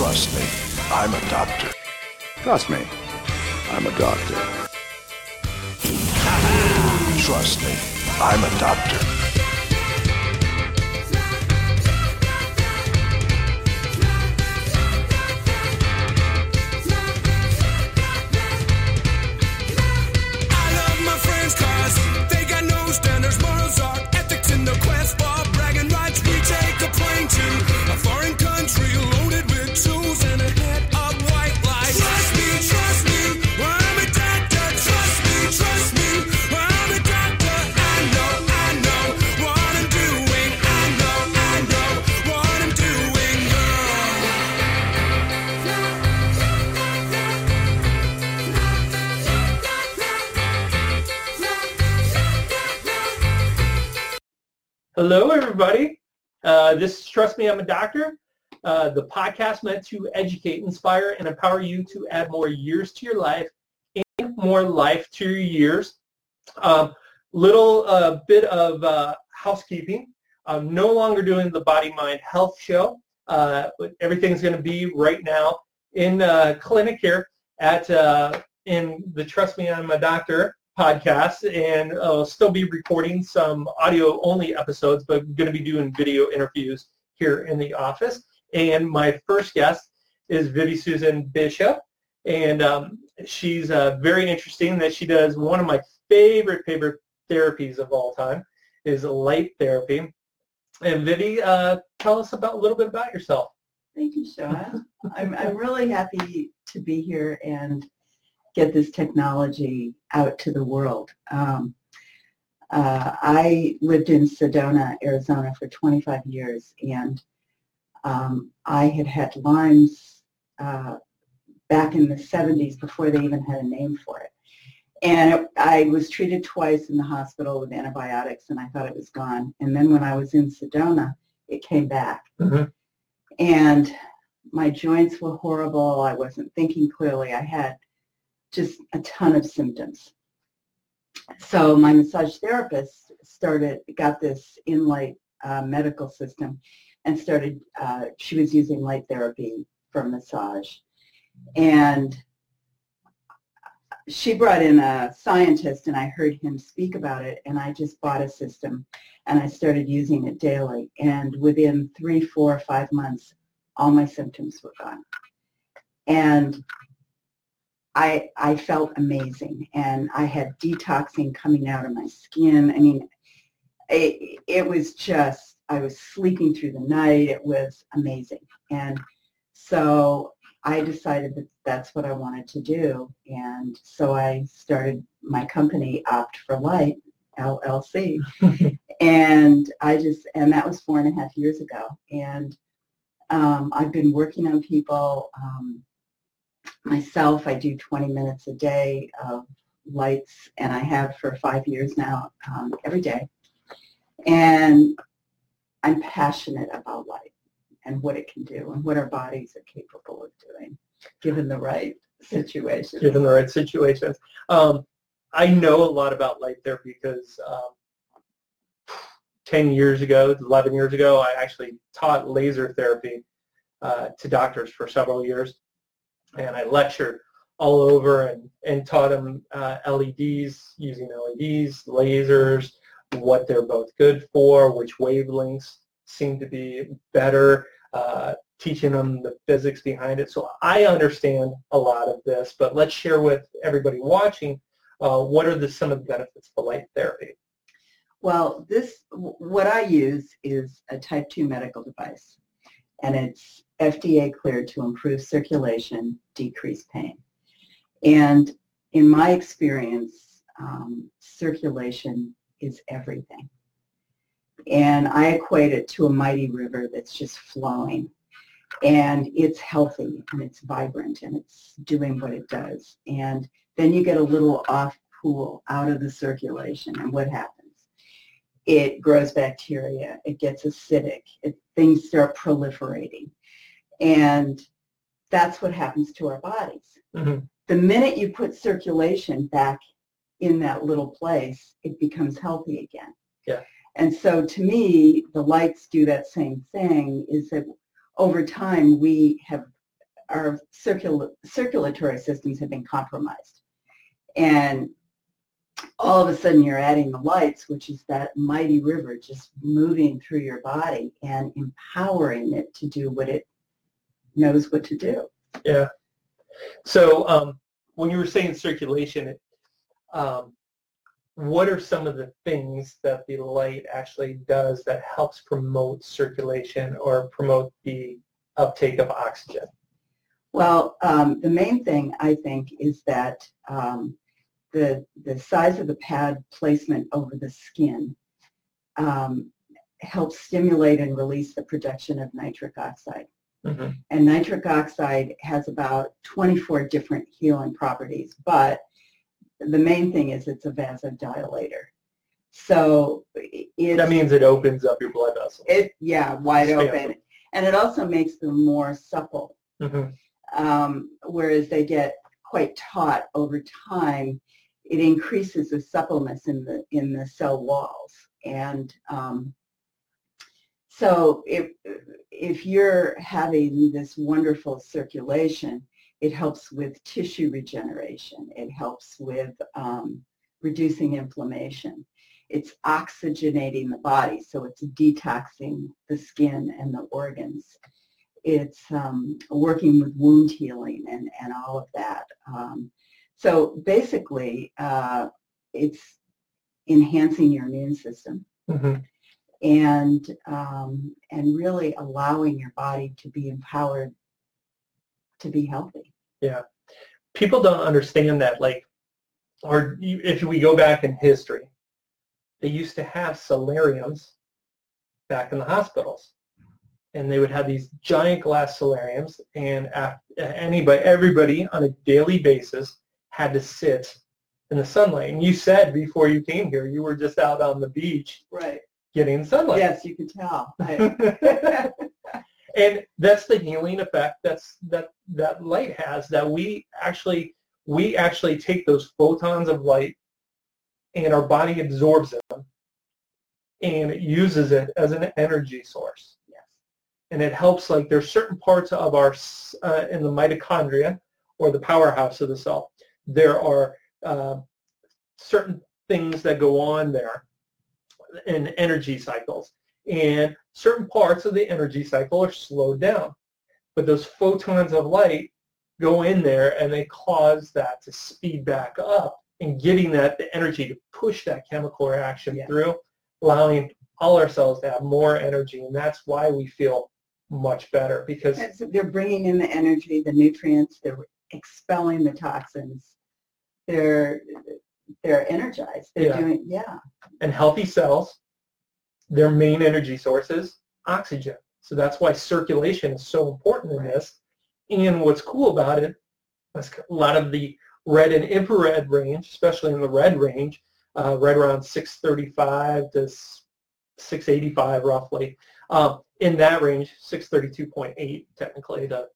Trust me, I'm a doctor. Trust me, I'm a doctor. Trust me, I'm a doctor. Hello, everybody. Uh, this is Trust Me, I'm a Doctor, uh, the podcast meant to educate, inspire, and empower you to add more years to your life and more life to your years. Um, little uh, bit of uh, housekeeping. I'm no longer doing the Body Mind Health Show. Uh, everything's going to be right now in uh, clinic here at in the Trust Me, I'm a Doctor podcast, and I'll still be recording some audio only episodes, but going to be doing video interviews here in the office. And my first guest is Vivi Susan Bishop, and um, she's uh, very interesting. That she does one of my favorite favorite therapies of all time is light therapy. And Vivi, uh, tell us about a little bit about yourself. Thank you, Sean. I'm, I'm really happy to be here and get this technology out to the world. Um, uh, I lived in Sedona, Arizona for 25 years, and um, I had had Lyme's uh, back in the 70s before they even had a name for it. And it, I was treated twice in the hospital with antibiotics, and I thought it was gone. And then when I was in Sedona, it came back. Mhm. And my joints were horrible. I wasn't thinking clearly. I had just a ton of symptoms. So my massage therapist started, got this Inlight uh, medical system and started, uh, she was using light therapy for massage. And she brought in a scientist and I heard him speak about it and I just bought a system and I started using it daily. And within three, four, five months, all my symptoms were gone. And I, I felt amazing and I had detoxing coming out of my skin. I mean, it, it was just, I was sleeping through the night. It was amazing. And so I decided that that's what I wanted to do. And so I started my company Opt for Light, LLC. and I just, and that was four and a half years ago. And um, I've been working on people. Um, myself, I do 20 minutes a day of lights, and I have for five years now, um, every day. And I'm passionate about light and what it can do and what our bodies are capable of doing, given the right situation. given the right situations. Um, I know a lot about light therapy because um, 10 years ago, 11 years ago, I actually taught laser therapy uh, to doctors for several years. And I lectured all over and, and taught them uh, LEDs, using LEDs, lasers, what they're both good for, which wavelengths seem to be better, uh, teaching them the physics behind it. So I understand a lot of this, but let's share with everybody watching uh, what are the, some of the benefits of light therapy. Well, this, what I use is a type 2 medical device, and it's FDA cleared to improve circulation, decrease pain. And in my experience, um, circulation is everything. And I equate it to a mighty river that's just flowing. And it's healthy and it's vibrant and it's doing what it does. And then you get a little off pool out of the circulation. And what happens? It grows bacteria. It gets acidic. It, things start proliferating. And that's what happens to our bodies. Mhm. The minute you put circulation back in that little place, it becomes healthy again. Yeah. And so to me, the lights do that same thing is that over time we have our circul- circulatory systems have been compromised. And all of a sudden you're adding the lights, which is that mighty river just moving through your body and empowering it to do what it knows what to do. Yeah. So um, when you were saying circulation, it, um, what are some of the things that the light actually does that helps promote circulation or promote the uptake of oxygen? Well, um, the main thing I think is that um, the the size of the pad placement over the skin um, helps stimulate and release the production of nitric oxide. Mhm. And nitric oxide has about 24 different healing properties, but the main thing is it's a vasodilator. So it, That means it opens up your blood vessels. it yeah, wide open. And it also makes them more supple Mhm. um, whereas they get quite taut over time, it increases the suppleness in the in the cell walls. And um, so if if you're having this wonderful circulation, it helps with tissue regeneration. It helps with um, reducing inflammation. It's oxygenating the body, so it's detoxing the skin and the organs it's um, working with wound healing and, and all of that. So basically, uh, it's enhancing your immune system Mhm. and um, and really allowing your body to be empowered to be healthy. Yeah, people don't understand that. Like, or if we go back in history, they used to have solariums back in the hospitals. and they would have these giant glass solariums and anybody everybody on a daily basis had to sit in the sunlight and you said before you came here you were just out on the beach Right. getting sunlight Yes, you can tell. And that's the healing effect that's that that light has that we actually we actually take those photons of light and our body absorbs them and it uses it as an energy source yes. and it helps like there's certain parts of our uh, in the mitochondria or the powerhouse of the cell there are uh, certain things that go on there in energy cycles and certain parts of the energy cycle are slowed down but those photons of light go in there and they cause that to speed back up and getting that the energy to push that chemical reaction Yeah. through allowing all our cells to have more energy and that's why we feel much better because they're bringing in the energy, the nutrients, they're expelling the toxins. They're they're energized. They're Yeah. doing yeah. and healthy cells their main energy source is oxygen so that's why circulation is so important in this and what's cool about it is a lot of the red and infrared range especially in the red range uh, right around 635 to 685 roughly um, in that range 632.8 technically to,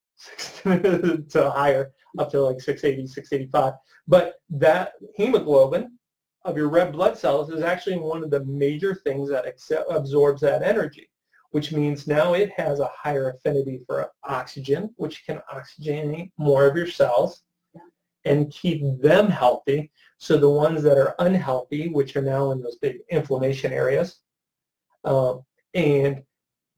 to higher up to like 680 685 but that hemoglobin of your red blood cells is actually one of the major things that accept, absorbs that energy, which means now it has a higher affinity for oxygen, which can oxygenate more of your cells and keep them healthy. So the ones that are unhealthy, which are now in those big inflammation areas, um, and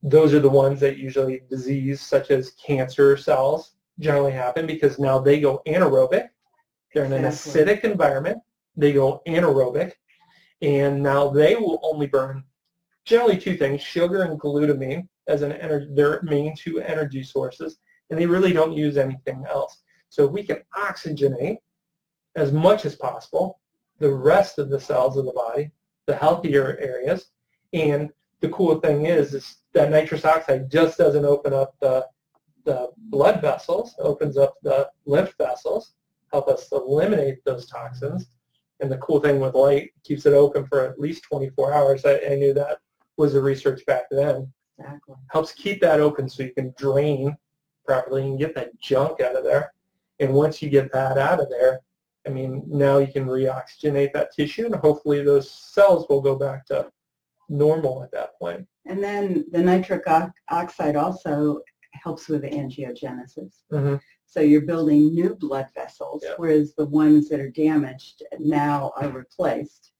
those are the ones that usually disease such as cancer cells generally happen because now they go anaerobic. They're in an acidic environment. They go anaerobic, and now they will only burn generally two things, sugar and glutamine as an their main two energy sources, and they really don't use anything else. So if we can oxygenate as much as possible the rest of the cells of the body, the healthier areas, and the cool thing is, is that nitrous oxide just doesn't open up the, the blood vessels, it opens up the lymph vessels, help us eliminate those toxins, and the cool thing with light keeps it open for at least 24 hours. I, I knew that was the research back then. Exactly. Helps keep that open so you can drain properly and get that junk out of there. And once you get that out of there, I mean, now you can reoxygenate that tissue and hopefully those cells will go back to normal at that point. And then the nitric oxide also helps with angiogenesis. Mhm. So you're building new blood vessels, Yeah. whereas the ones that are damaged now are replaced.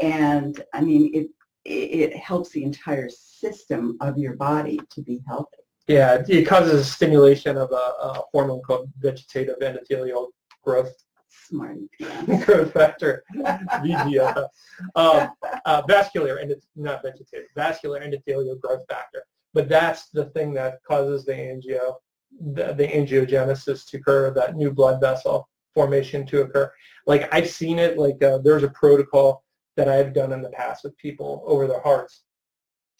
And I mean, it, it, helps the entire system of your body to be healthy. Yeah, it causes a stimulation of a, a hormone called vegetative endothelial growth Smart. Growth factor, VGF, um, uh, vascular and not vegetative, vascular endothelial growth factor. But that's the thing that causes the angio, the, the angiogenesis to occur, that new blood vessel formation to occur. Like I've seen it. Like uh, there's a protocol that I've done in the past with people over their hearts,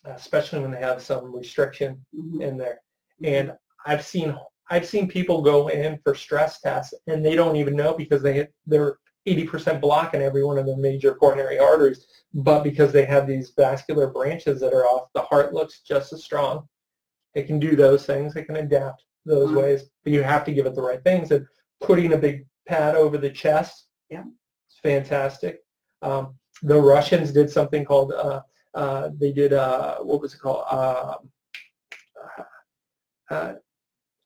especially when they have some restriction Mhm. in there. And I've seen I've seen people go in for stress tests and they don't even know because they they're 80% blocking every one of their major coronary arteries, but because they have these vascular branches that are off, the heart looks just as strong. It can do those things. It can adapt those Wow. ways, but you have to give it the right things. And putting a big pad over the chest, Yeah. it's fantastic. Um, the Russians did something called uh, uh, they did uh, what was it called? Uh, uh,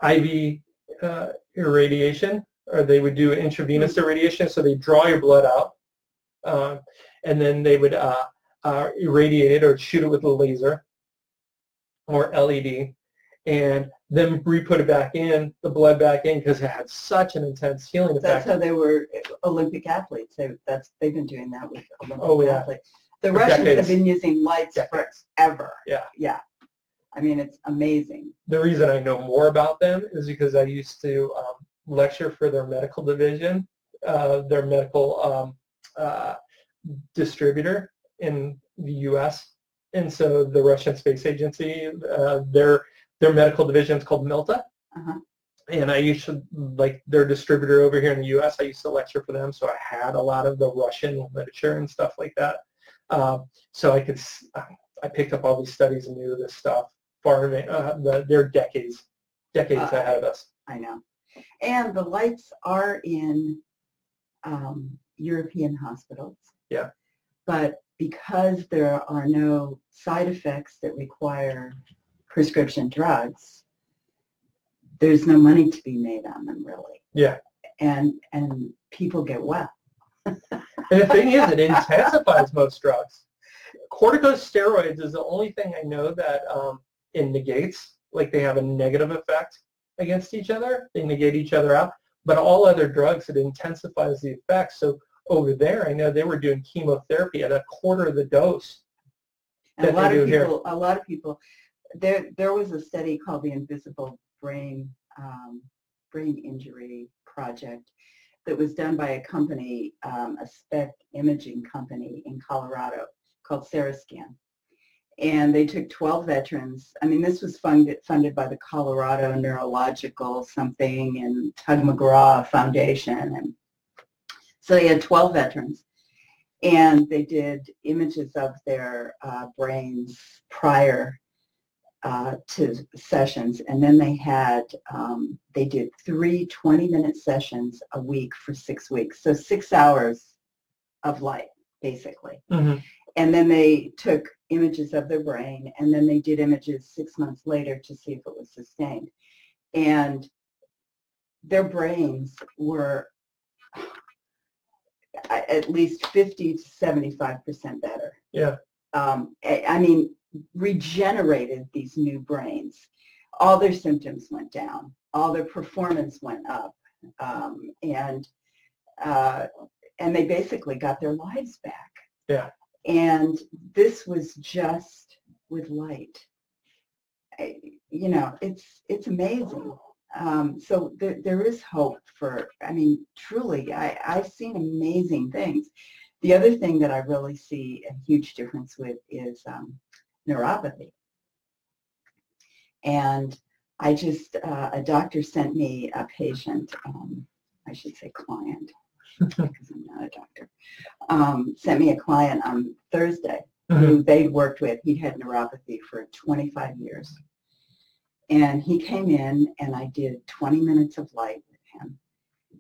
IV uh, irradiation, or they would do intravenous irradiation. So they draw your blood out, uh, and then they would uh, uh, irradiate it or shoot it with a laser or LED, and then re-put it back in, the blood back in, because it had such an intense healing effect. That's how they were Olympic athletes. They, that's, they've been doing that with Olympic Oh, yeah. athletes. The For Russians decades. have been using lights Decades. forever. Yeah. Yeah. I mean, it's amazing. the reason I know more about them is because I used to um, lecture for their medical division, uh, their medical um, uh, distributor in the U.S. And so the Russian Space Agency, uh, their their medical division is called Milta. Uh-huh. And I used to, like their distributor over here in the U.S., I used to lecture for them, so I had a lot of the Russian literature and stuff like that. Um, so I could, I picked up all these studies and knew this stuff far, uh, the, they're decades, decades Uh, ahead of us. I know. And the lights are in um, European hospitals. Yeah. But because there are no side effects that require prescription drugs, there's no money to be made on them really. Yeah. And and people get well. And the thing is, it intensifies most drugs. Corticosteroids is the only thing I know that um, it negates, like they have a negative effect against each other. They negate each other out. But all other drugs, it intensifies the effects. So over there, I know they were doing chemotherapy at a quarter of the dose. And a lot of do here. people, a lot of people, there there was a study called the Invisible Brain um, Brain Injury Project that was done by a company, um, a SPECT imaging company in Colorado called CereScan. And they took 12 veterans. I mean, this was funded funded by the Colorado Neurological something and Tug McGraw Foundation, and so they had 12 veterans and they did images of their uh, brains prior uh, to sessions and then they had um, they did three 20 minute sessions a week for six weeks. So six hours of light basically. And then they took images of their brain and then they did images six months later to see if it was sustained. And their brains were at least 50 to 75 percent better. Yeah. um, I, I mean regenerated these new brains. All their symptoms went down. All their performance went up. Um, and uh, and they basically got their lives back. Yeah. and this was just with light. I, you know it's it's amazing. Um, so there, there is hope for i mean truly I, i've seen amazing things. The other thing that i really see a huge difference with is um, neuropathy and i just uh, a doctor sent me a patient um, i should say client because i'm not a doctor um, sent me a client on thursday who they'd worked with. He'd had neuropathy for 25 years. And he came in and I did 20 minutes of light with him.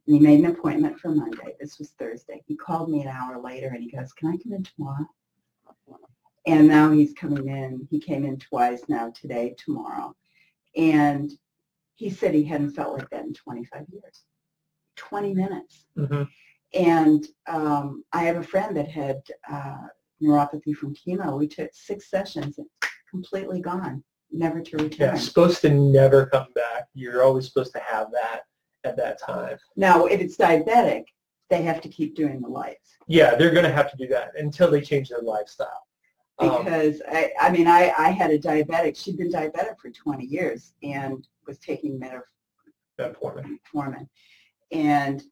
And he made an appointment for Monday. This was Thursday. He called me an hour later and he goes, can I come in tomorrow? And now he's coming in. He came in twice now, today, tomorrow. And he said he hadn't felt like that in 25 years. 20 minutes. Mhm. And um, I have a friend that had uh, neuropathy from chemo. We took six sessions and completely gone, never to return. Yeah, return. supposed to never come back. You're always supposed to have that at that time. Now, if it's diabetic, they have to keep doing the lights. Yeah, they're going to have to do that until they change their lifestyle. Um, because I, I mean, I, I had a diabetic. She'd been diabetic for 20 years and was taking metformin. metformin, and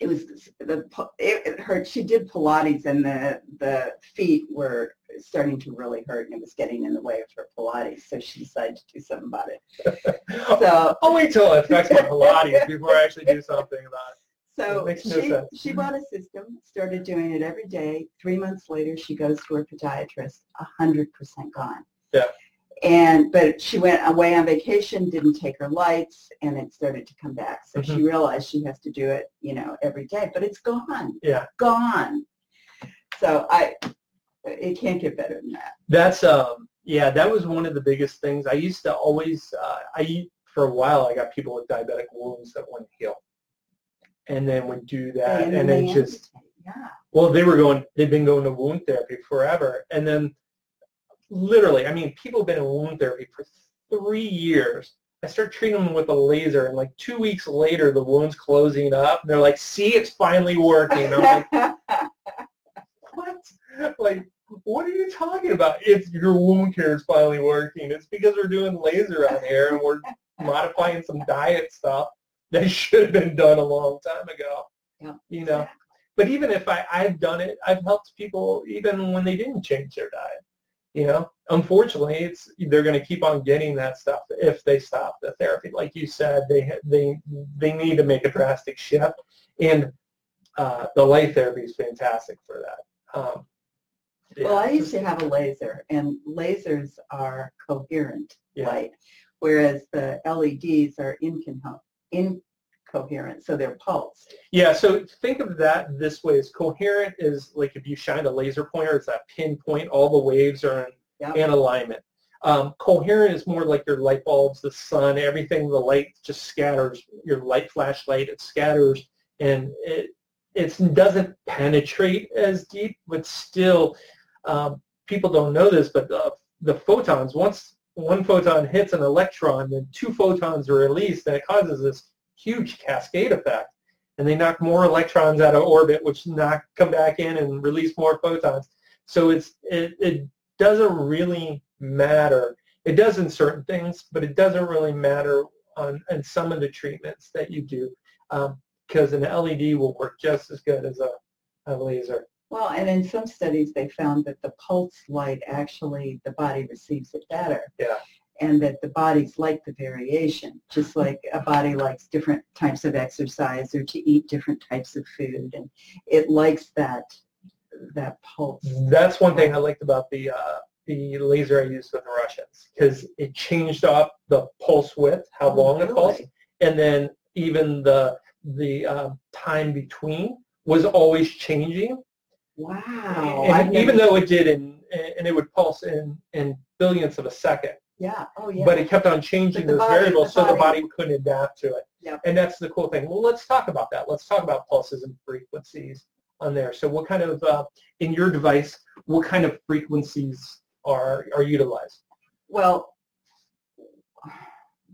it was the it, it hurt. She did Pilates, and the the feet were starting to really hurt, and it was getting in the way of her Pilates. So she decided to do something about it. So I'll wait till it affects my Pilates before I actually do something about it. So no she, sense. she bought a system, started doing it every day. Three months later, she goes to her podiatrist, a hundred percent gone. Yeah. And but she went away on vacation, didn't take her lights, and it started to come back. So Mm-hmm. she realized she has to do it, you know, every day. But it's gone, Yeah, gone. So I, it can't get better than that. that's um yeah, that was one of the biggest things. I used to always uh, I for a while I got people with diabetic wounds that wouldn't heal, and then would do that, And and then just yeah. Well, they were going they've been going to wound therapy forever, and then literally I mean people have been in wound therapy for three years. I start treating them with a laser, and like two weeks later, the wound's closing up. And they're like, "See, it's finally working." I'm like, what? Like, what are you talking about? If your wound care is finally working, it's because we're doing laser on here and we're modifying some diet stuff that should have been done a long time ago. Yeah. You know, but even if I, I've done it, I've helped people even when they didn't change their diet. You know, unfortunately, it's they're going to keep on getting that stuff if they stop the therapy. Like you said, they they they need to make a drastic shift, and uh, the light therapy is fantastic for that. Um, Well, I used to have a laser, and lasers are coherent Yeah. light, whereas the LEDs are inconho- incoherent, so they're pulsed. Yeah, so think of that this way. Is coherent is like if you shine a laser pointer, it's that pinpoint. All the waves are in, Yep. in alignment. Um, coherent is more like your light bulbs, the sun, everything. The light just scatters. Your light flashlight, it scatters, and it it doesn't penetrate as deep, but still, um, people don't know this, but the, the photons once one photon hits an electron, then two photons are released, and it causes this huge cascade effect and they knock more electrons out of orbit, which knock come back in and release more photons. So it's it, it doesn't really matter. It does in certain things, but it doesn't really matter on in some of the treatments that you do um, because an LED will work just as good as a, a laser. Well, and in some studies, they found that the pulse light actually, the body receives it better. Yeah. And that the bodies like the variation, just like a body likes different types of exercise or to eat different types of food. And it likes that, that pulse. That's one thing I liked about the uh, the laser I used with the Russians because it changed up the pulse width, how Oh, long it pulsed, really? and then even the the uh, time between was always changing. Wow. and I've even never- though it did in and it would pulse in in billionths of a second, Yeah, oh yeah. but it kept on changing those body- variables the so the body- couldn't adapt to it. Yep. And that's the cool thing. Well, let's talk about that. Let's talk about pulses and frequencies on there. So what kind of, uh, in your device, what kind of frequencies are, are utilized? Well,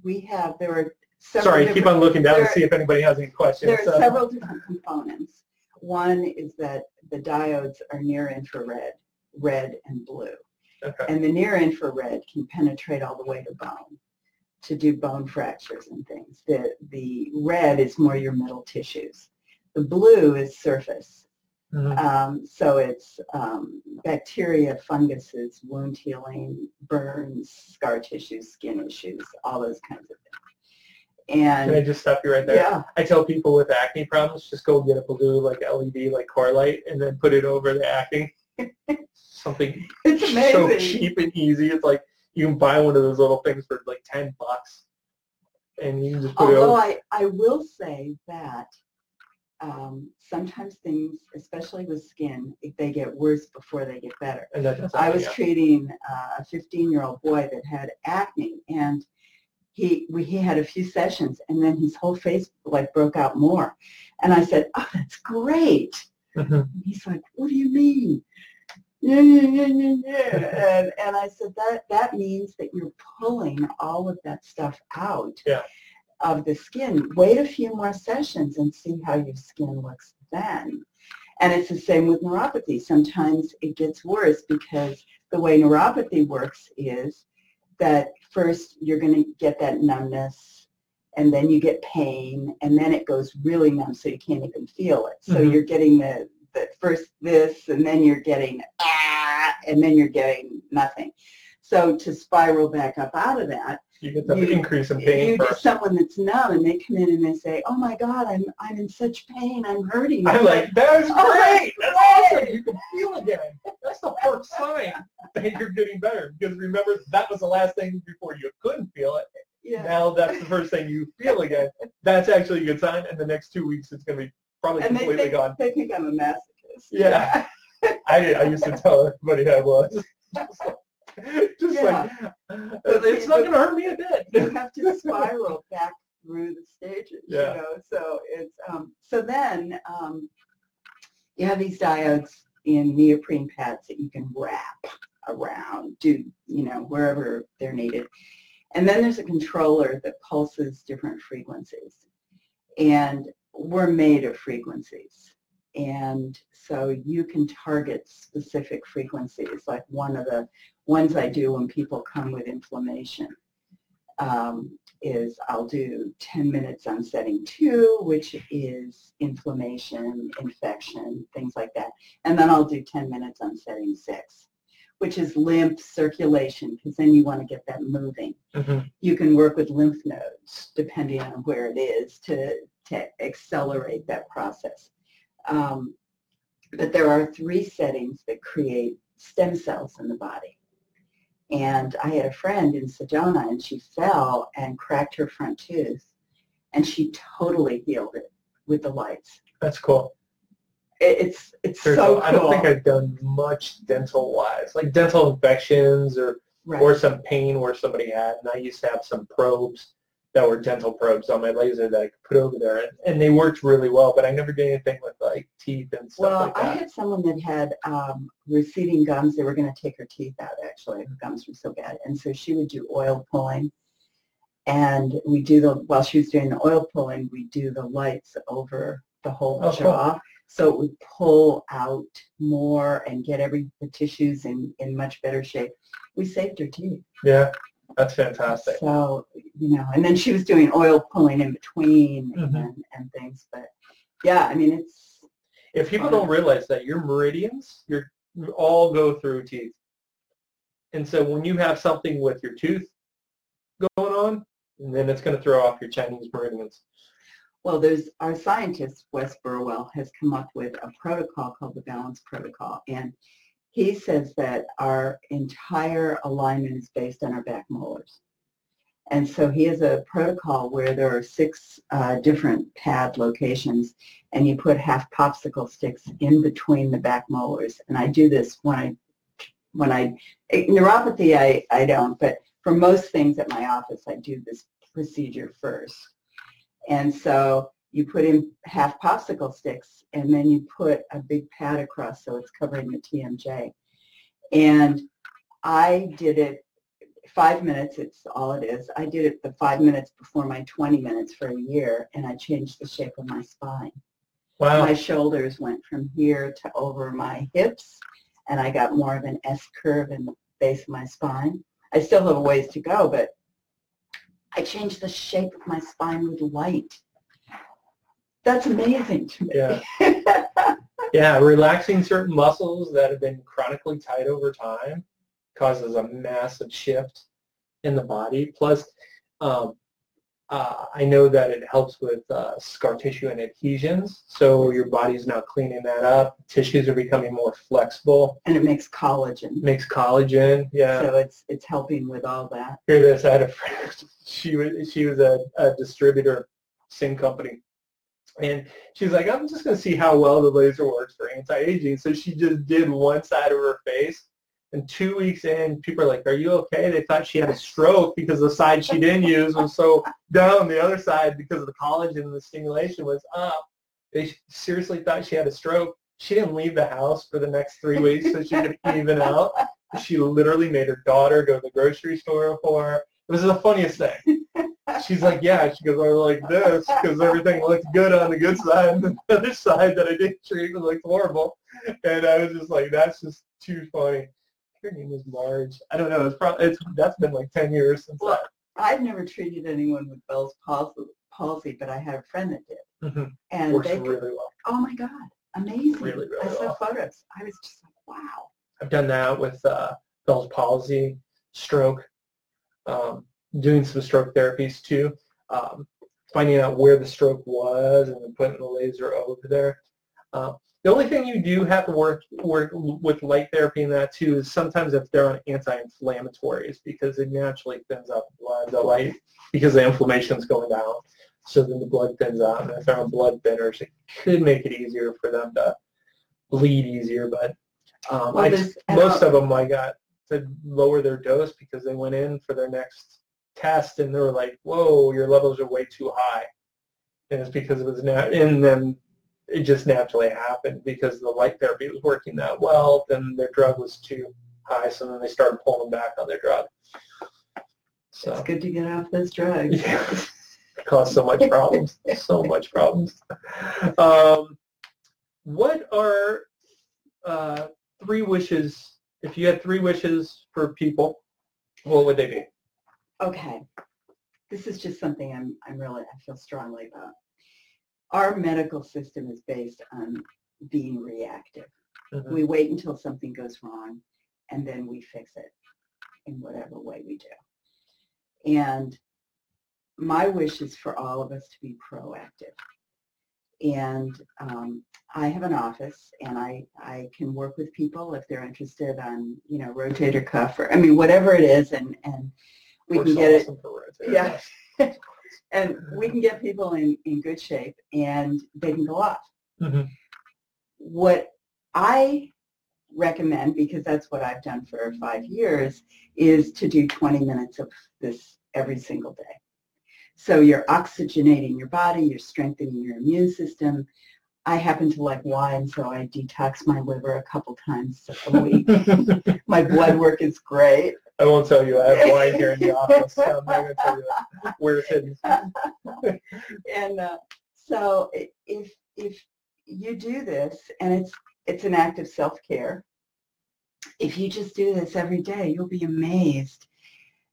we have, there are several Sorry, keep on looking down to there- see if anybody has any questions. There are Uh, several different components. One is that the diodes are near infrared, red and blue. Okay. And the near infrared can penetrate all the way to bone to do bone fractures and things. The, the red is more your middle tissues. The blue is surface. Mhm. Um, so it's um, bacteria, funguses, wound healing, burns, scar tissue, skin issues, all those kinds of things. And Can I just stop you right there? yeah, I tell people with acne problems, just go get a blue like LED like core light and then put it over the acne. Something it's so cheap and easy. It's like you can buy one of those little things for like 10 bucks and you can just put it Although over. I, I will say that um, sometimes things, especially with skin, if they get worse before they get better. I was yeah. treating uh, a 15-year-old boy that had acne, and he we, he had a few sessions and then his whole face like broke out more and i said oh that's great Uh-huh. And he's like what do you mean? Yeah yeah yeah yeah yeah. And, and i said that that means that you're pulling all of that stuff out Yeah. of the skin. Wait a few more sessions and see how your skin looks then. And it's the same with neuropathy. Sometimes it gets worse because the way neuropathy works is that first you're going to get that numbness and then you get pain and then it goes really numb so you can't even feel it. So Mhm. you're getting the, the first this and then you're getting ah and then you're getting nothing. So to spiral back up out of that, You get the You- increase in pain you get someone that's numb and they come in and they say, oh my God, I'm, I'm in such pain, I'm hurting. I'm like, that's Oh, great. that's That's awesome. You can feel again. That's the first sign that you're getting better. Because remember, that was the last thing before you couldn't feel it. Yeah. Now that's the first thing you feel again. That's actually a good sign. And the next two weeks, it's going to be probably And they completely think, gone. they think I'm a masochist. Yeah. I, I used to tell everybody I was. Just like, it's not going to hurt me a bit. you have to spiral back through the stages, Yeah. you know. So it's um, so then um, you have these diodes in neoprene pads that you can wrap around, do you know wherever they're needed, and then there's a controller that pulses different frequencies, and we're made of frequencies. And so you can target specific frequencies, like one of the ones I do when people come with inflammation um, is I'll do 10 minutes on setting two, which is inflammation, infection, things like that. And then I'll do 10 minutes on setting six, which is lymph circulation, because then you want to get that moving. Mhm. You can work with lymph nodes, depending on where it is, to, to accelerate that process. Um, but there are three settings that create stem cells in the body. And I had a friend in Sedona and she fell and cracked her front tooth and she totally healed it with the lights. That's cool. It, it's it's Very so cool. I don't think I've done much dental wise, like dental infections or right. or some pain where somebody had. And I used to have some probes that were dental probes on my laser that I could put over there, and, and they worked really well. But I never did anything with like teeth and stuff well, like I that. had someone that had um, receding gums. They were going to take her teeth out, actually. Her gums were so bad. And so she would do oil pulling. And we do the, while she was doing the oil pulling, we do the lights over the whole Oh, cool. So it would pull out more and get every, the tissues in, in much better shape. We saved her teeth. yeah, that's fantastic. So, you know, and then she was doing oil pulling in between Mhm. and, and things. But yeah, I mean, it's, If people don't realize that your meridians, your you all go through teeth, and so when you have something with your tooth going on, then it's going to throw off your Chinese meridians. Well, there's our scientist, Wes Burwell, has come up with a protocol called the Balance Protocol. And he says that our entire alignment is based on our back molars. And so he has a protocol where there are six uh, different pad locations and you put half popsicle sticks in between the back molars. And I do this when I, when I, neuropathy I, I don't, but for most things at my office I do this procedure first. And so you put in half popsicle sticks and then you put a big pad across so it's covering the TMJ. And I did it five minutes, it's all it is. I did it the five minutes before my 20 minutes for a year and I changed the shape of my spine. Wow. My shoulders went from here to over my hips and I got more of an S curve in the base of my spine. I still have a ways to go, but I changed the shape of my spine with light. That's amazing to me. Yeah. Yeah, relaxing certain muscles that have been chronically tight over time causes a massive shift in the body. Plus, um, uh, I know that it helps with uh, scar tissue and adhesions. So your body's now cleaning that up. Tissues are becoming more flexible. and it makes collagen. Makes collagen. Yeah. So it's it's helping with all that. Hear this. I had a friend. She was she was a, a distributor, same company, and she's like, I'm just gonna see how well the laser works for anti-aging. So she just did one side of her face, And two weeks in, people are like, "Are you okay?" They thought she had a stroke because the side she didn't use was so down. The other side, because of the collagen and the stimulation, was up. They seriously thought she had a stroke. She didn't leave the house for the next three weeks, so she could even out. She literally made her daughter go to the grocery store for her. It was the funniest thing. She's like, yeah. She goes, I like this because everything looked good on the good side, and the other side that I didn't treat looked horrible. And I was just like, that's just too funny. Her name was Marge. I don't know. It's probably it's that's been like ten years since Well, I've never treated anyone with Bell's palsy, palsy but I had a friend that did. Mhm. And Works they, really well. oh my God, amazing. Really, really I saw well. photos. I was just like, wow. I've done that with uh, Bell's palsy, stroke, um, doing some stroke therapies too, um, finding out where the stroke was and then putting the laser over there. Uh, the only thing you do have to work work with light therapy in that too is sometimes if they're on anti-inflammatories because it naturally thins out the blood, the light, because the inflammation is going down. So then the blood thins out, and if they're on blood thinners, it could make it easier for them to bleed easier. But um, Well, I, most of them I got to lower their dose because they went in for their next test and they were like, "Whoa, your levels are way too high," and it's because it was nat- and then it just naturally happened because the light therapy was working that well. Then their drug was too high, so then they started pulling them back on their drug. So It's good to get off those drugs. yeah, it caused so much problems, so much problems. Um, what are uh, three wishes? If you had three wishes for people, what would they be? Okay. This is just something I'm, I'm really, I feel strongly about. Our medical system is based on being reactive. Mhm. We wait until something goes wrong and then we fix it in whatever way we do. And my wish is for all of us to be proactive. And um, I have an office and I, I can work with people if they're interested on, you know, rotator cuff or, I mean, whatever it is and, and we can get it awesome for rotator Yeah. and we can get people in, in good shape and they can go off. Mhm. What I recommend, because that's what I've done for five years, is to do 20 minutes of this every single day. So you're oxygenating your body, you're strengthening your immune system. I happen to like wine, so I detox my liver a couple times a week. my blood work is great. I won't tell you. I have wine here in the office. So I'm not going to tell you that. where it's hidden. and uh, so if if you do this and it's it's an act of self-care if you just do this every day you'll be amazed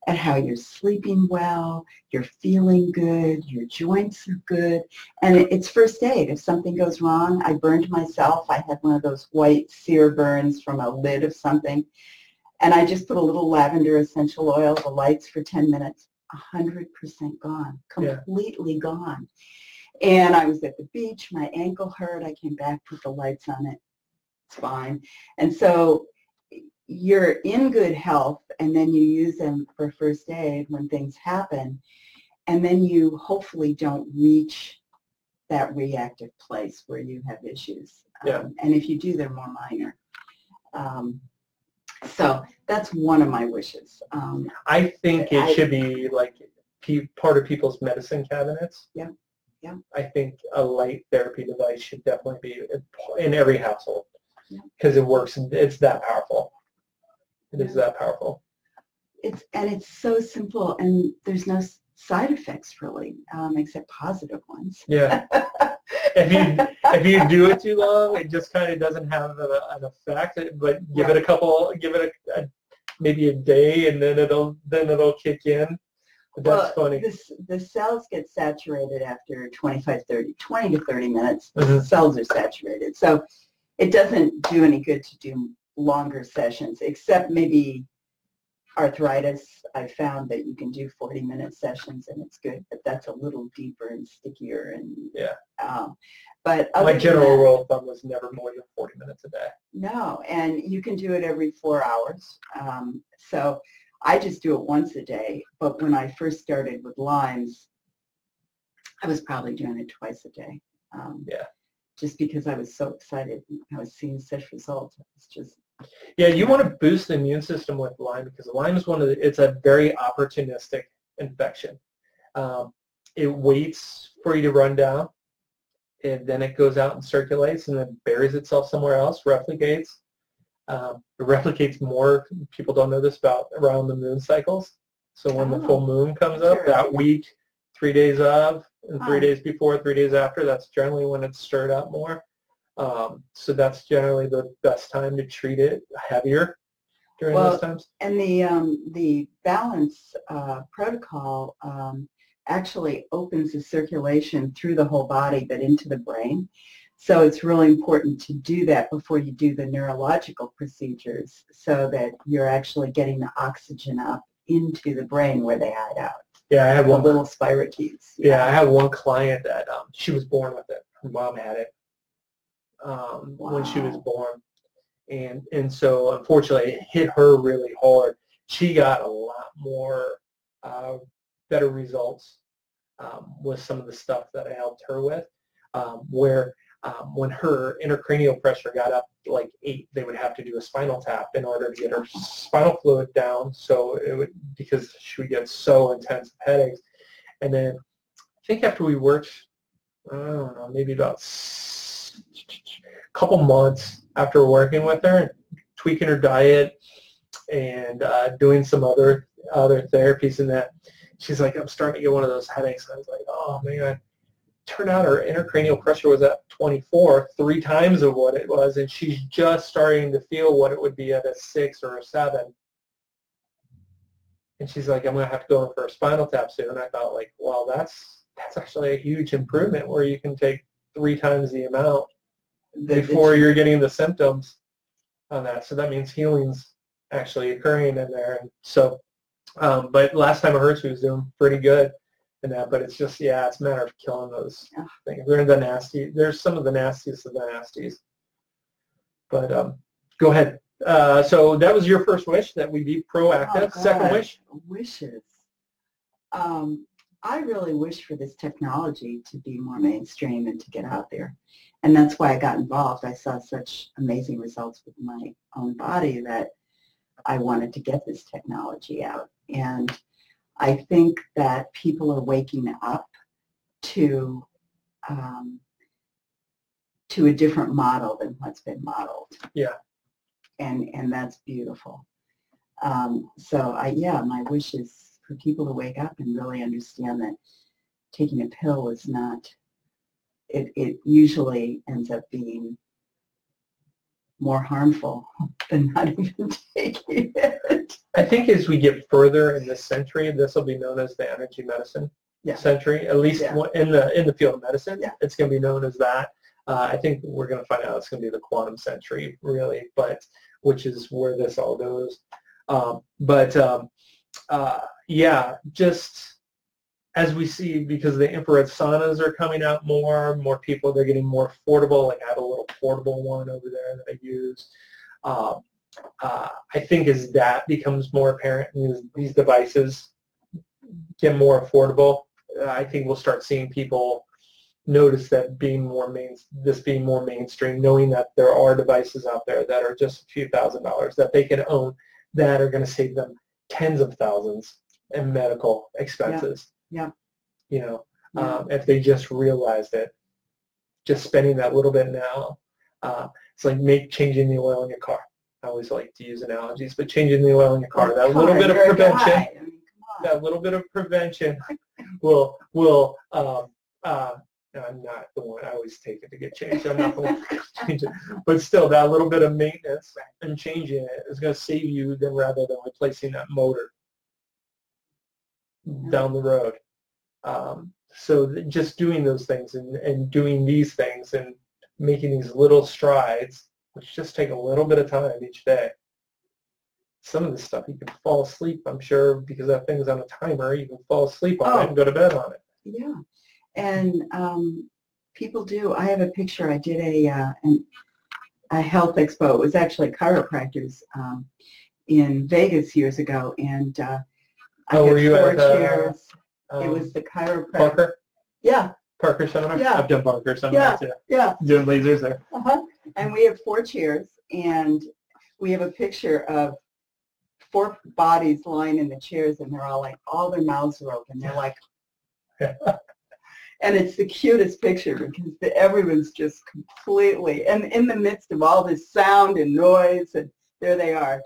at how you're sleeping well you're feeling good your joints are good and it's first aid if something goes wrong i burned myself i had one of those white sear burns from a lid of something and i just put a little lavender essential oil the lights for 10 minutes 100% gone, Yeah. completely gone. And I was at the beach, my ankle hurt, I came back, put the lights on it, it's fine. And so you're in good health and then you use them for first aid when things happen. And then you hopefully don't reach that reactive place where you have issues. Yeah. Um, and if you do, they're more minor. Um, so that's one of my wishes. Um, I think it I- should be like part of people's medicine cabinets. Yeah, yeah. I think a light therapy device should definitely be in- every household Yeah. because it works. It's that powerful. It is that powerful. it's and it's so simple and there's no side effects really um, except positive ones Yeah. if you if you do it too long, it just kind of doesn't have a, an effect. But give it a couple, give it a, a maybe a day, and then it'll then it'll kick in. But that's well, funny. this, the cells get saturated after 25 30 20 to 30 minutes the Mhm. cells are saturated so it doesn't do any good to do longer sessions except maybe arthritis i found that you can do 40 minute sessions and it's good but that's a little deeper and stickier and Yeah. um, but My general that- rule of thumb was never more than 40 minutes a day. No, and you can do it every four hours. Um, so I just do it once a day. But when I first started with Lyme's, I was probably doing it twice a day. Um, Yeah. Just because I was so excited. I was seeing such results. It's just Yeah, you want to boost the immune system with Lyme because Lyme is one of the, it's a very opportunistic infection. Um, it waits for you to run down, and then it goes out and circulates and then buries itself somewhere else, replicates. Um, it replicates more, people don't know this about around the moon cycles. So when the full Oh, moon comes up, that week, three days of, and three days before, three days after, that's generally when it's stirred up more. Um, so that's generally the best time to treat it heavier during Well, those times. And the um, the balance uh, protocol um, actually opens the circulation through the whole body, but into the brain. So it's really important to do that before you do the neurological procedures, so that you're actually getting the oxygen up into the brain where they hide out. Yeah, I had The one. little spirochetes. Yeah, I had one client that um, she was born with it. Her mom had it um, when she was born, and and so unfortunately it hit her really hard. She got a lot more uh, better results um, with some of the stuff that I helped her with, um, where um, when her intracranial pressure got up like eight, they would have to do a spinal tap in order to get her spinal fluid down. So it would because she would get so intense headaches, and then I think after we worked, I don't know, maybe about a couple months after working with her, and tweaking her diet and uh, doing some other other therapies and that, she's like, I'm starting to get one of those headaches. I was like, oh man. Turned out her intracranial pressure was at 24, three times of what it was, and she's just starting to feel what it would be at a six or a seven. And she's like, I'm gonna have to go in for a spinal tap soon. And I thought, like, well, that's that's actually a huge improvement where you can take three times the amount before you're getting the symptoms on that. So that means healing's actually occurring in there. And so, um, but last time I heard she was doing pretty good in that. But it's just, yeah, it's a matter of killing those Yeah. things. They're in the nasty. There's some of the nastiest of the nasties. But um, go ahead. Uh, so that was your first wish that we be proactive. Oh, Second wish. Wishes. Um, I really wish for this technology to be more mainstream and to get out there. And that's why I got involved. I saw such amazing results with my own body that I wanted to get this technology out. And I think that people are waking up to um, to a different model than what's been modeled. Yeah. And and that's beautiful. Um, so I yeah, my wish is for people to wake up and really understand that taking a pill is not. It it usually ends up being more harmful than not even taking it. I think as we get further in this century, this will be known as the energy medicine Yeah. century. At least Yeah. in the in the field of medicine, Yeah. it's going to be known as that. Uh, I think we're going to find out it's going to be the quantum century, really, but which is where this all goes. Um, but um, uh, yeah, just as we see, because the infrared saunas are coming out more, more people, they're getting more affordable. Like I have a little portable one over there that I use. Um, uh, I think as that becomes more apparent and these, these devices get more affordable, uh, I think we'll start seeing people notice that being more main, this being more mainstream, knowing that there are devices out there that are just a few thousand dollars that they can own that are going to save them tens of thousands in medical expenses. Yeah. You know, Yeah. um, if they just realized it, just spending that little bit now, uh, it's like make changing the oil in your car. I always like to use analogies, but changing the oil in your car, that little bit of prevention. I mean, that little bit of prevention will will um, uh, no, I'm not the one. I always take it to get changed. I'm not the one to change it. But still, that little bit of maintenance and changing it is going to save you then rather than replacing that motor down the road. Um, so th- just doing those things and, and doing these things and making these little strides, which just take a little bit of time each day. Some of this stuff you can fall asleep, I'm sure, because that thing's on a timer. You can fall asleep on Oh. it and go to bed on it. Yeah, and um, people do. I have a picture. I did a uh, an, a health expo. It was actually a chiropractors um, in Vegas years ago, and uh, Oh, were you at the, chairs. Um, it was the chiropractor. Parker? Yeah, Parker Seminar? Yeah. I've done Parker seminars, yeah. yeah. Doing lasers there. Uh-huh. And we have four chairs, and we have a picture of four bodies lying in the chairs and they're all like, all their mouths are open. They're like, and it's the cutest picture because the, everyone's just completely, and in the midst of all this sound and noise, and there they are.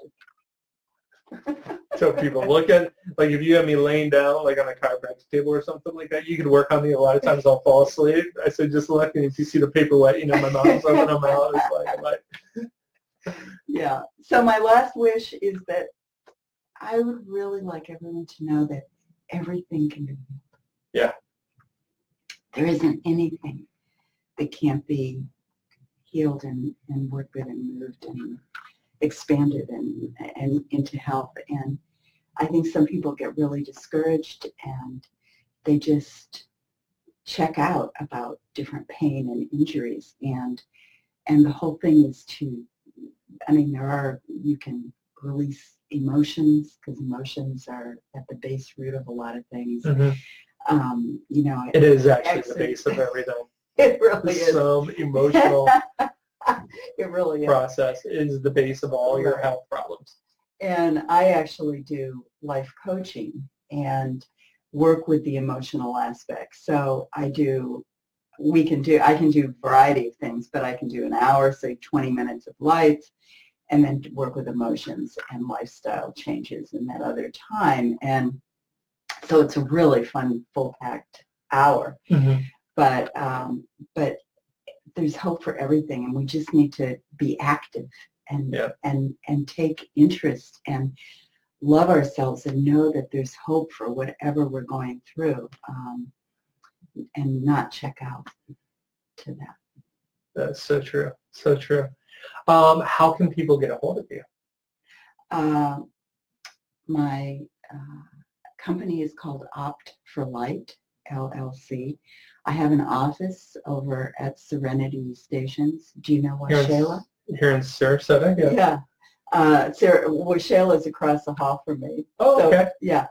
So people look at, like if you have me laying down like on a chiropractic table or something like that, you can work on me. A lot of times I'll fall asleep. I said, just look and if you see the paper wet, you know, my mouth's open, I'm out. It's like, I'm like, Yeah. So my last wish is that I would really like everyone to know that everything can be healed. Yeah. There isn't anything that can't be healed and, and worked with and moved and expanded and, and into health. And I think some people get really discouraged and they just check out about different pain and injuries. And, and the whole thing is to I mean, there are, you can release emotions because emotions are at the base root of a lot of things. mhm. Um, you know, it is actually the base of everything. it really is. Some emotional it really is. process is the base of all your health problems. And I actually do life coaching and work with the emotional aspect. So I do, we can do, I can do a variety of things, but I can do an hour, say 20 minutes of life, and then work with emotions and lifestyle changes in that other time. And so it's a really fun, full-packed hour. But, um, but there's hope for everything, and we just need to be active and Yeah. and and take interest and love ourselves and know that there's hope for whatever we're going through um, and not check out to that. That's so true. So true. Um, how can people get a hold of you? Uh, my uh, company is called Opt for Light, LLC. I have an office over at Serenity Stations. Do you know what, Here? Here in Sarasota? Yeah. Yeah. Uh, Sarah, well, Shayla's across the hall from me. Oh, So, okay. Yeah.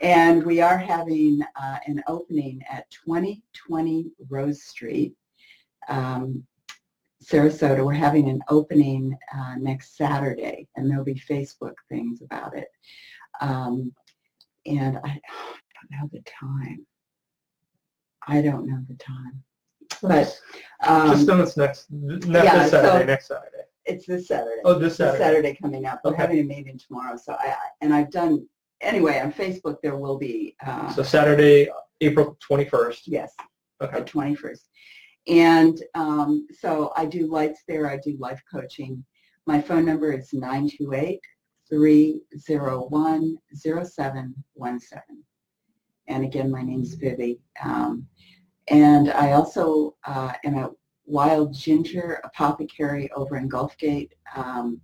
And we are having uh, an opening at 2020 Rose Street, um, Sarasota. We're having an opening uh, next Saturday, and there'll be Facebook things about it. Um, and I don't know the time. I don't know the time. But um, Just know it's next, not yeah, this Saturday, so- next Saturday. it's this Saturday. Oh, this Saturday. Saturday coming up. We're Okay. having a meeting tomorrow. So I, I- and I've done, anyway, on Facebook there will be, uh, So Saturday, April 21st. yes, Okay. the 21st. And um, so I do lights there. I do life coaching. My phone number is 928-301-0717. And again, my name's Vivi. Um, and I also uh, am a Wild Ginger Apothecary over in Gulfgate. Um,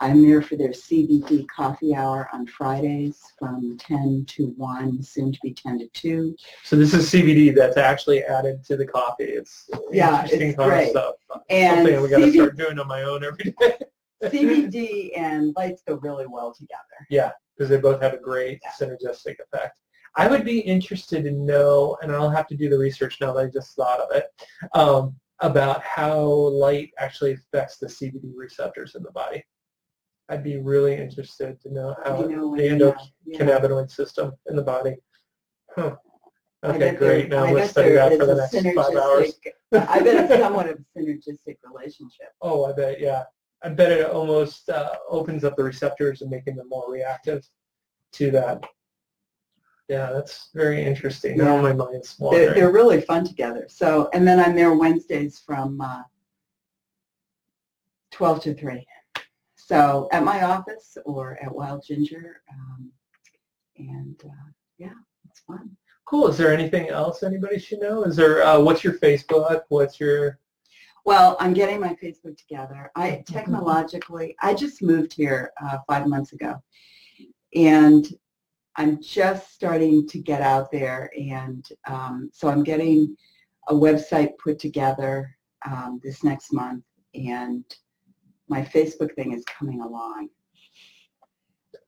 I'm there for their CBD coffee hour on Fridays from 10 to 1, soon to be 10 to 2. So this is CBD that's actually added to the coffee. It's Yeah, interesting it's kind great. of stuff. And Something we got to start doing on my own every day CBD and lights go really well together. Yeah, because they both have a great synergistic effect. I would be interested to know, and I'll have to do the research now that I just thought of it, um, about how light actually affects the CBD receptors in the body. I'd be really interested to know how You know, the uh, yeah. endocannabinoid system in the body. Huh. Okay, great. there- Now going to study that for the next five hours. I bet it's somewhat of a synergistic relationship. Oh, I bet, yeah. I bet it almost uh, opens up the receptors and making them more reactive to that. Yeah, that's very interesting. Now Yeah. my mind's They're, wandering. they're really fun together. So, and then I'm there Wednesdays from uh, 12 to 3. So at my office or at Wild Ginger. Um, and uh, yeah, it's fun. Cool. Is there anything else anybody should know? Is there, uh, what's your Facebook? What's your, Well, I'm getting my Facebook together. I Mm-hmm. technologically, I just moved here uh, five months ago, and I'm just starting to get out there, and um, so I'm getting a website put together um, this next month, and my Facebook thing is coming along.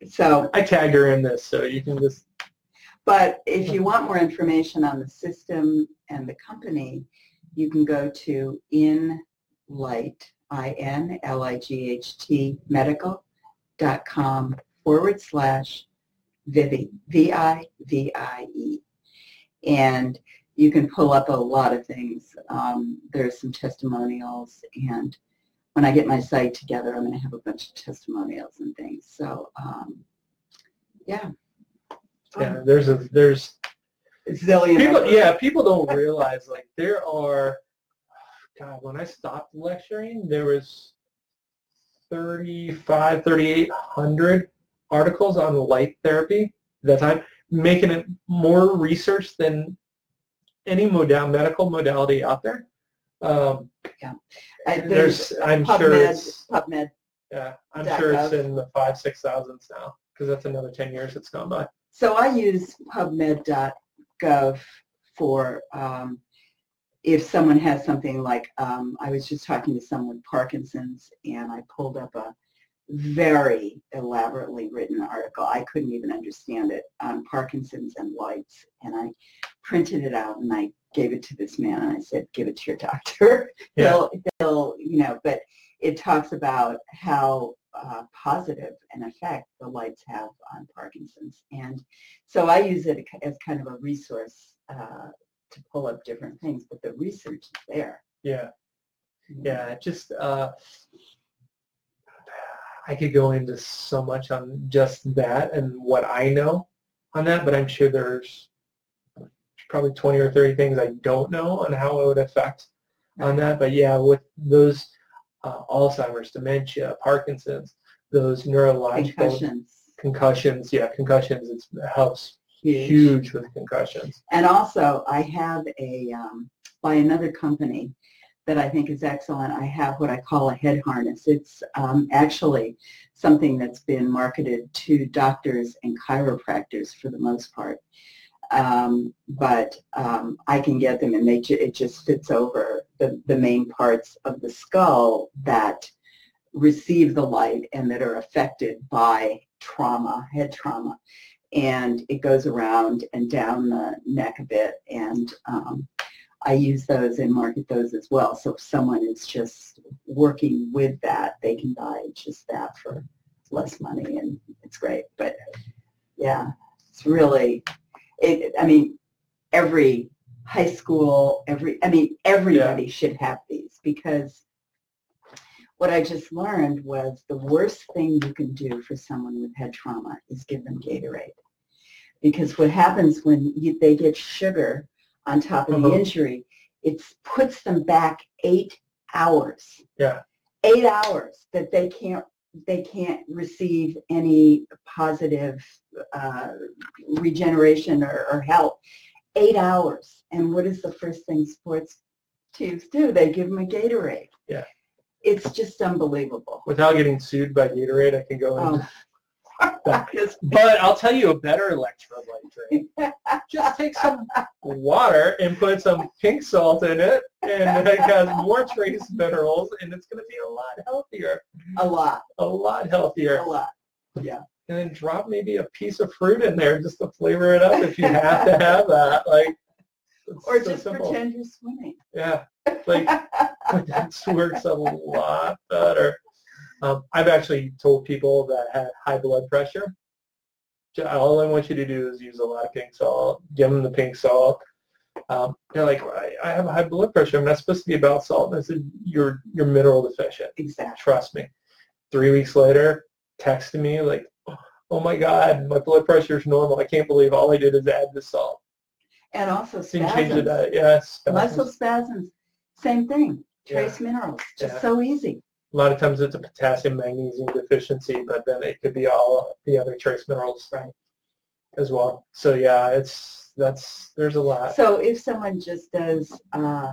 So, I tag her in this, so you can just, but if you want more information on the system and the company, you can go to In Light, I-N-L-I-G-H-T medical dot com forward slash Vivi, V-I-V-I-E. And you can pull up a lot of things. Um, there's some testimonials and when I get my site together, I'm going to have a bunch of testimonials and things. So, um, yeah. Yeah, there's a there's Zillion. people of yeah people don't realize like there are god when i stopped lecturing there was 35 3800 articles on light therapy at that time making it more research than any modal medical modality out there. Um, I- there's i'm sure it's PubMed. yeah i'm sure it's in the five six thousands now because that's another 10 years it's gone by. So I use PubMed.gov for um, if someone has something like, um, I was just talking to someone with Parkinson's and I pulled up a very elaborately written article. I couldn't even understand it on Parkinson's and lights. And I printed it out and I gave it to this man and I said, give it to your doctor. Yeah. He'll, he'll, you know, but it talks about how uh, positive an effect the lights have on Parkinson's. And so I use it as kind of a resource uh, to pull up different things, but the research is there. yeah yeah just uh i could go into so much on just that and what i know on that but i'm sure there's probably 20 or 30 things i don't know on how it would affect on that but yeah with those uh, alzheimer's dementia parkinson's those neurological Concussions. concussions yeah concussions it's, it helps Huge. huge with concussions And also, I have a, um, by another company that I think is excellent, I have what I call a head harness. It's um, actually something that's been marketed to doctors and chiropractors for the most part. Um, but um, I can get them and they ju- it just fits over the, the main parts of the skull that receive the light and that are affected by trauma, head trauma and it goes around and down the neck a bit and um, I use those and market those as well. So if someone is just working with that, they can buy just that for less money and it's great. But yeah, it's really, it, I mean, every high school, every, I mean, everybody should have these because what I just learned was the worst thing you can do for someone with head trauma is give them Gatorade. Because what happens when you, they get sugar on top of the Uh-huh. injury, it puts them back eight hours. Yeah. Eight hours that they can't they can't receive any positive uh, regeneration or, or help. Eight hours. And what is the first thing sports teams do? They give them a Gatorade. Yeah. It's just unbelievable. without getting sued by gatorade i can go Oh. But I'll tell you a better electrolyte drink. Just take some water and put some pink salt in it, and it has more trace minerals, and it's going to be a lot healthier. a lot, A lot healthier. a lot. Yeah. And then drop maybe a piece of fruit in there just to flavor it up if you have to have that. Like, Or so just simple. pretend you're swimming. Yeah, like that works a lot better. Um, I've actually told people that had high blood pressure, all I want you to do is use a lot of pink salt. Give them the pink salt. Um, they're like, I, I have high blood pressure. I'm not supposed to be about salt. And I said, you're, you're mineral deficient. Exactly. Trust me. Three weeks later, texted me like, oh my God, my blood pressure is normal. I can't believe all I did is add the salt. And also Didn't change the spasms. diet. Yes. Muscle spasms, same thing. Yeah. Trace minerals, just Yeah. so easy. A lot of times it's a potassium magnesium deficiency, but then it could be all the other trace minerals Right. as well. So yeah, it's that's there's a lot. So if someone just does uh,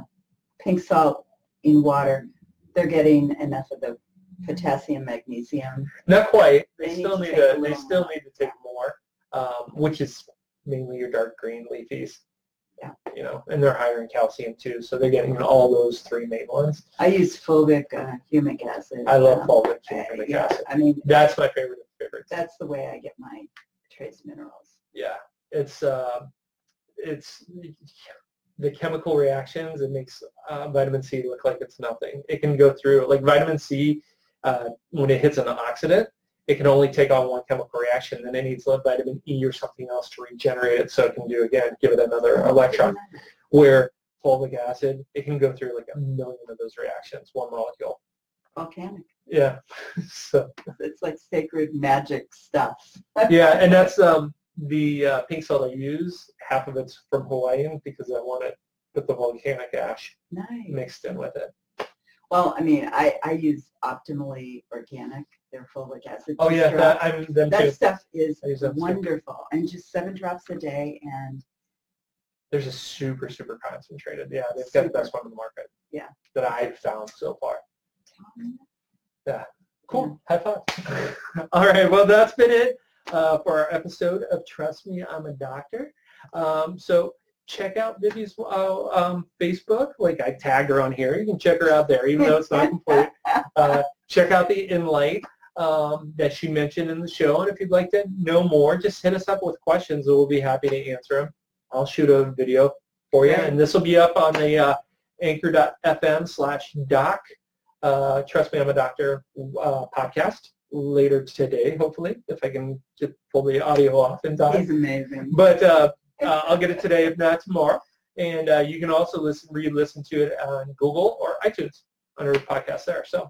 pink salt in water, they're getting enough of the potassium, magnesium. Not quite. They, They need still to need to. They still more. need to take more, um, which is mainly your dark green leafies. Yeah. You know, and they're higher in calcium too, so they're getting all those three main ones. I use fulvic uh, humic acid. I love um, fulvic humic yeah, acid. I mean, That's my favorite of favorites. that's the way I get my trace minerals. yeah, it's uh, it's the chemical reactions, it makes uh, vitamin C look like it's nothing. It can go through, like vitamin C, uh, when it hits an oxidant, it can only take on one chemical reaction, then it needs like vitamin E or something else to regenerate it so it can do, again, give it another electron. Where fulvic acid, it can go through like a million of those reactions, one molecule. Volcanic. Yeah. so It's like sacred magic stuff. yeah, and that's um, the uh, pink salt I use. Half of it's from Hawaiian because I want it with the volcanic ash Nice. mixed in with it. Well, I mean, I, I use optimally organic, their fulvic acid. Oh yeah, that, I'm them That too. stuff is I use that too. wonderful. And just seven drops a day and There's a super super concentrated. Yeah, they've got the best one in the market. Yeah. That I've found so far. Yeah. Cool. High five. All right. Well, that's been it uh, for our episode of Trust Me, I'm a Doctor. Um, so check out Vivi's uh, um, Facebook. Like I tagged her on here. You can check her out there, even though it's not complete. Uh, check out the Inlight um, that she mentioned in the show. And if you'd like to know more, just hit us up with questions. and We'll be happy to answer them. I'll shoot a video for you. And this will be up on the uh, anchor.fm slash doc uh, Trust Me, I'm a Doctor uh, podcast later today, hopefully, if I can just pull the audio off in time. he's amazing. But uh, uh, I'll get it today, if not tomorrow. And uh, you can also listen, re-listen to it on Google or iTunes under podcast there. So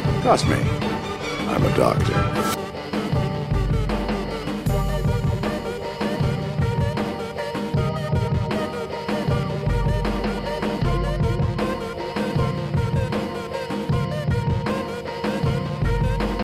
Trust me. I'm a doctor.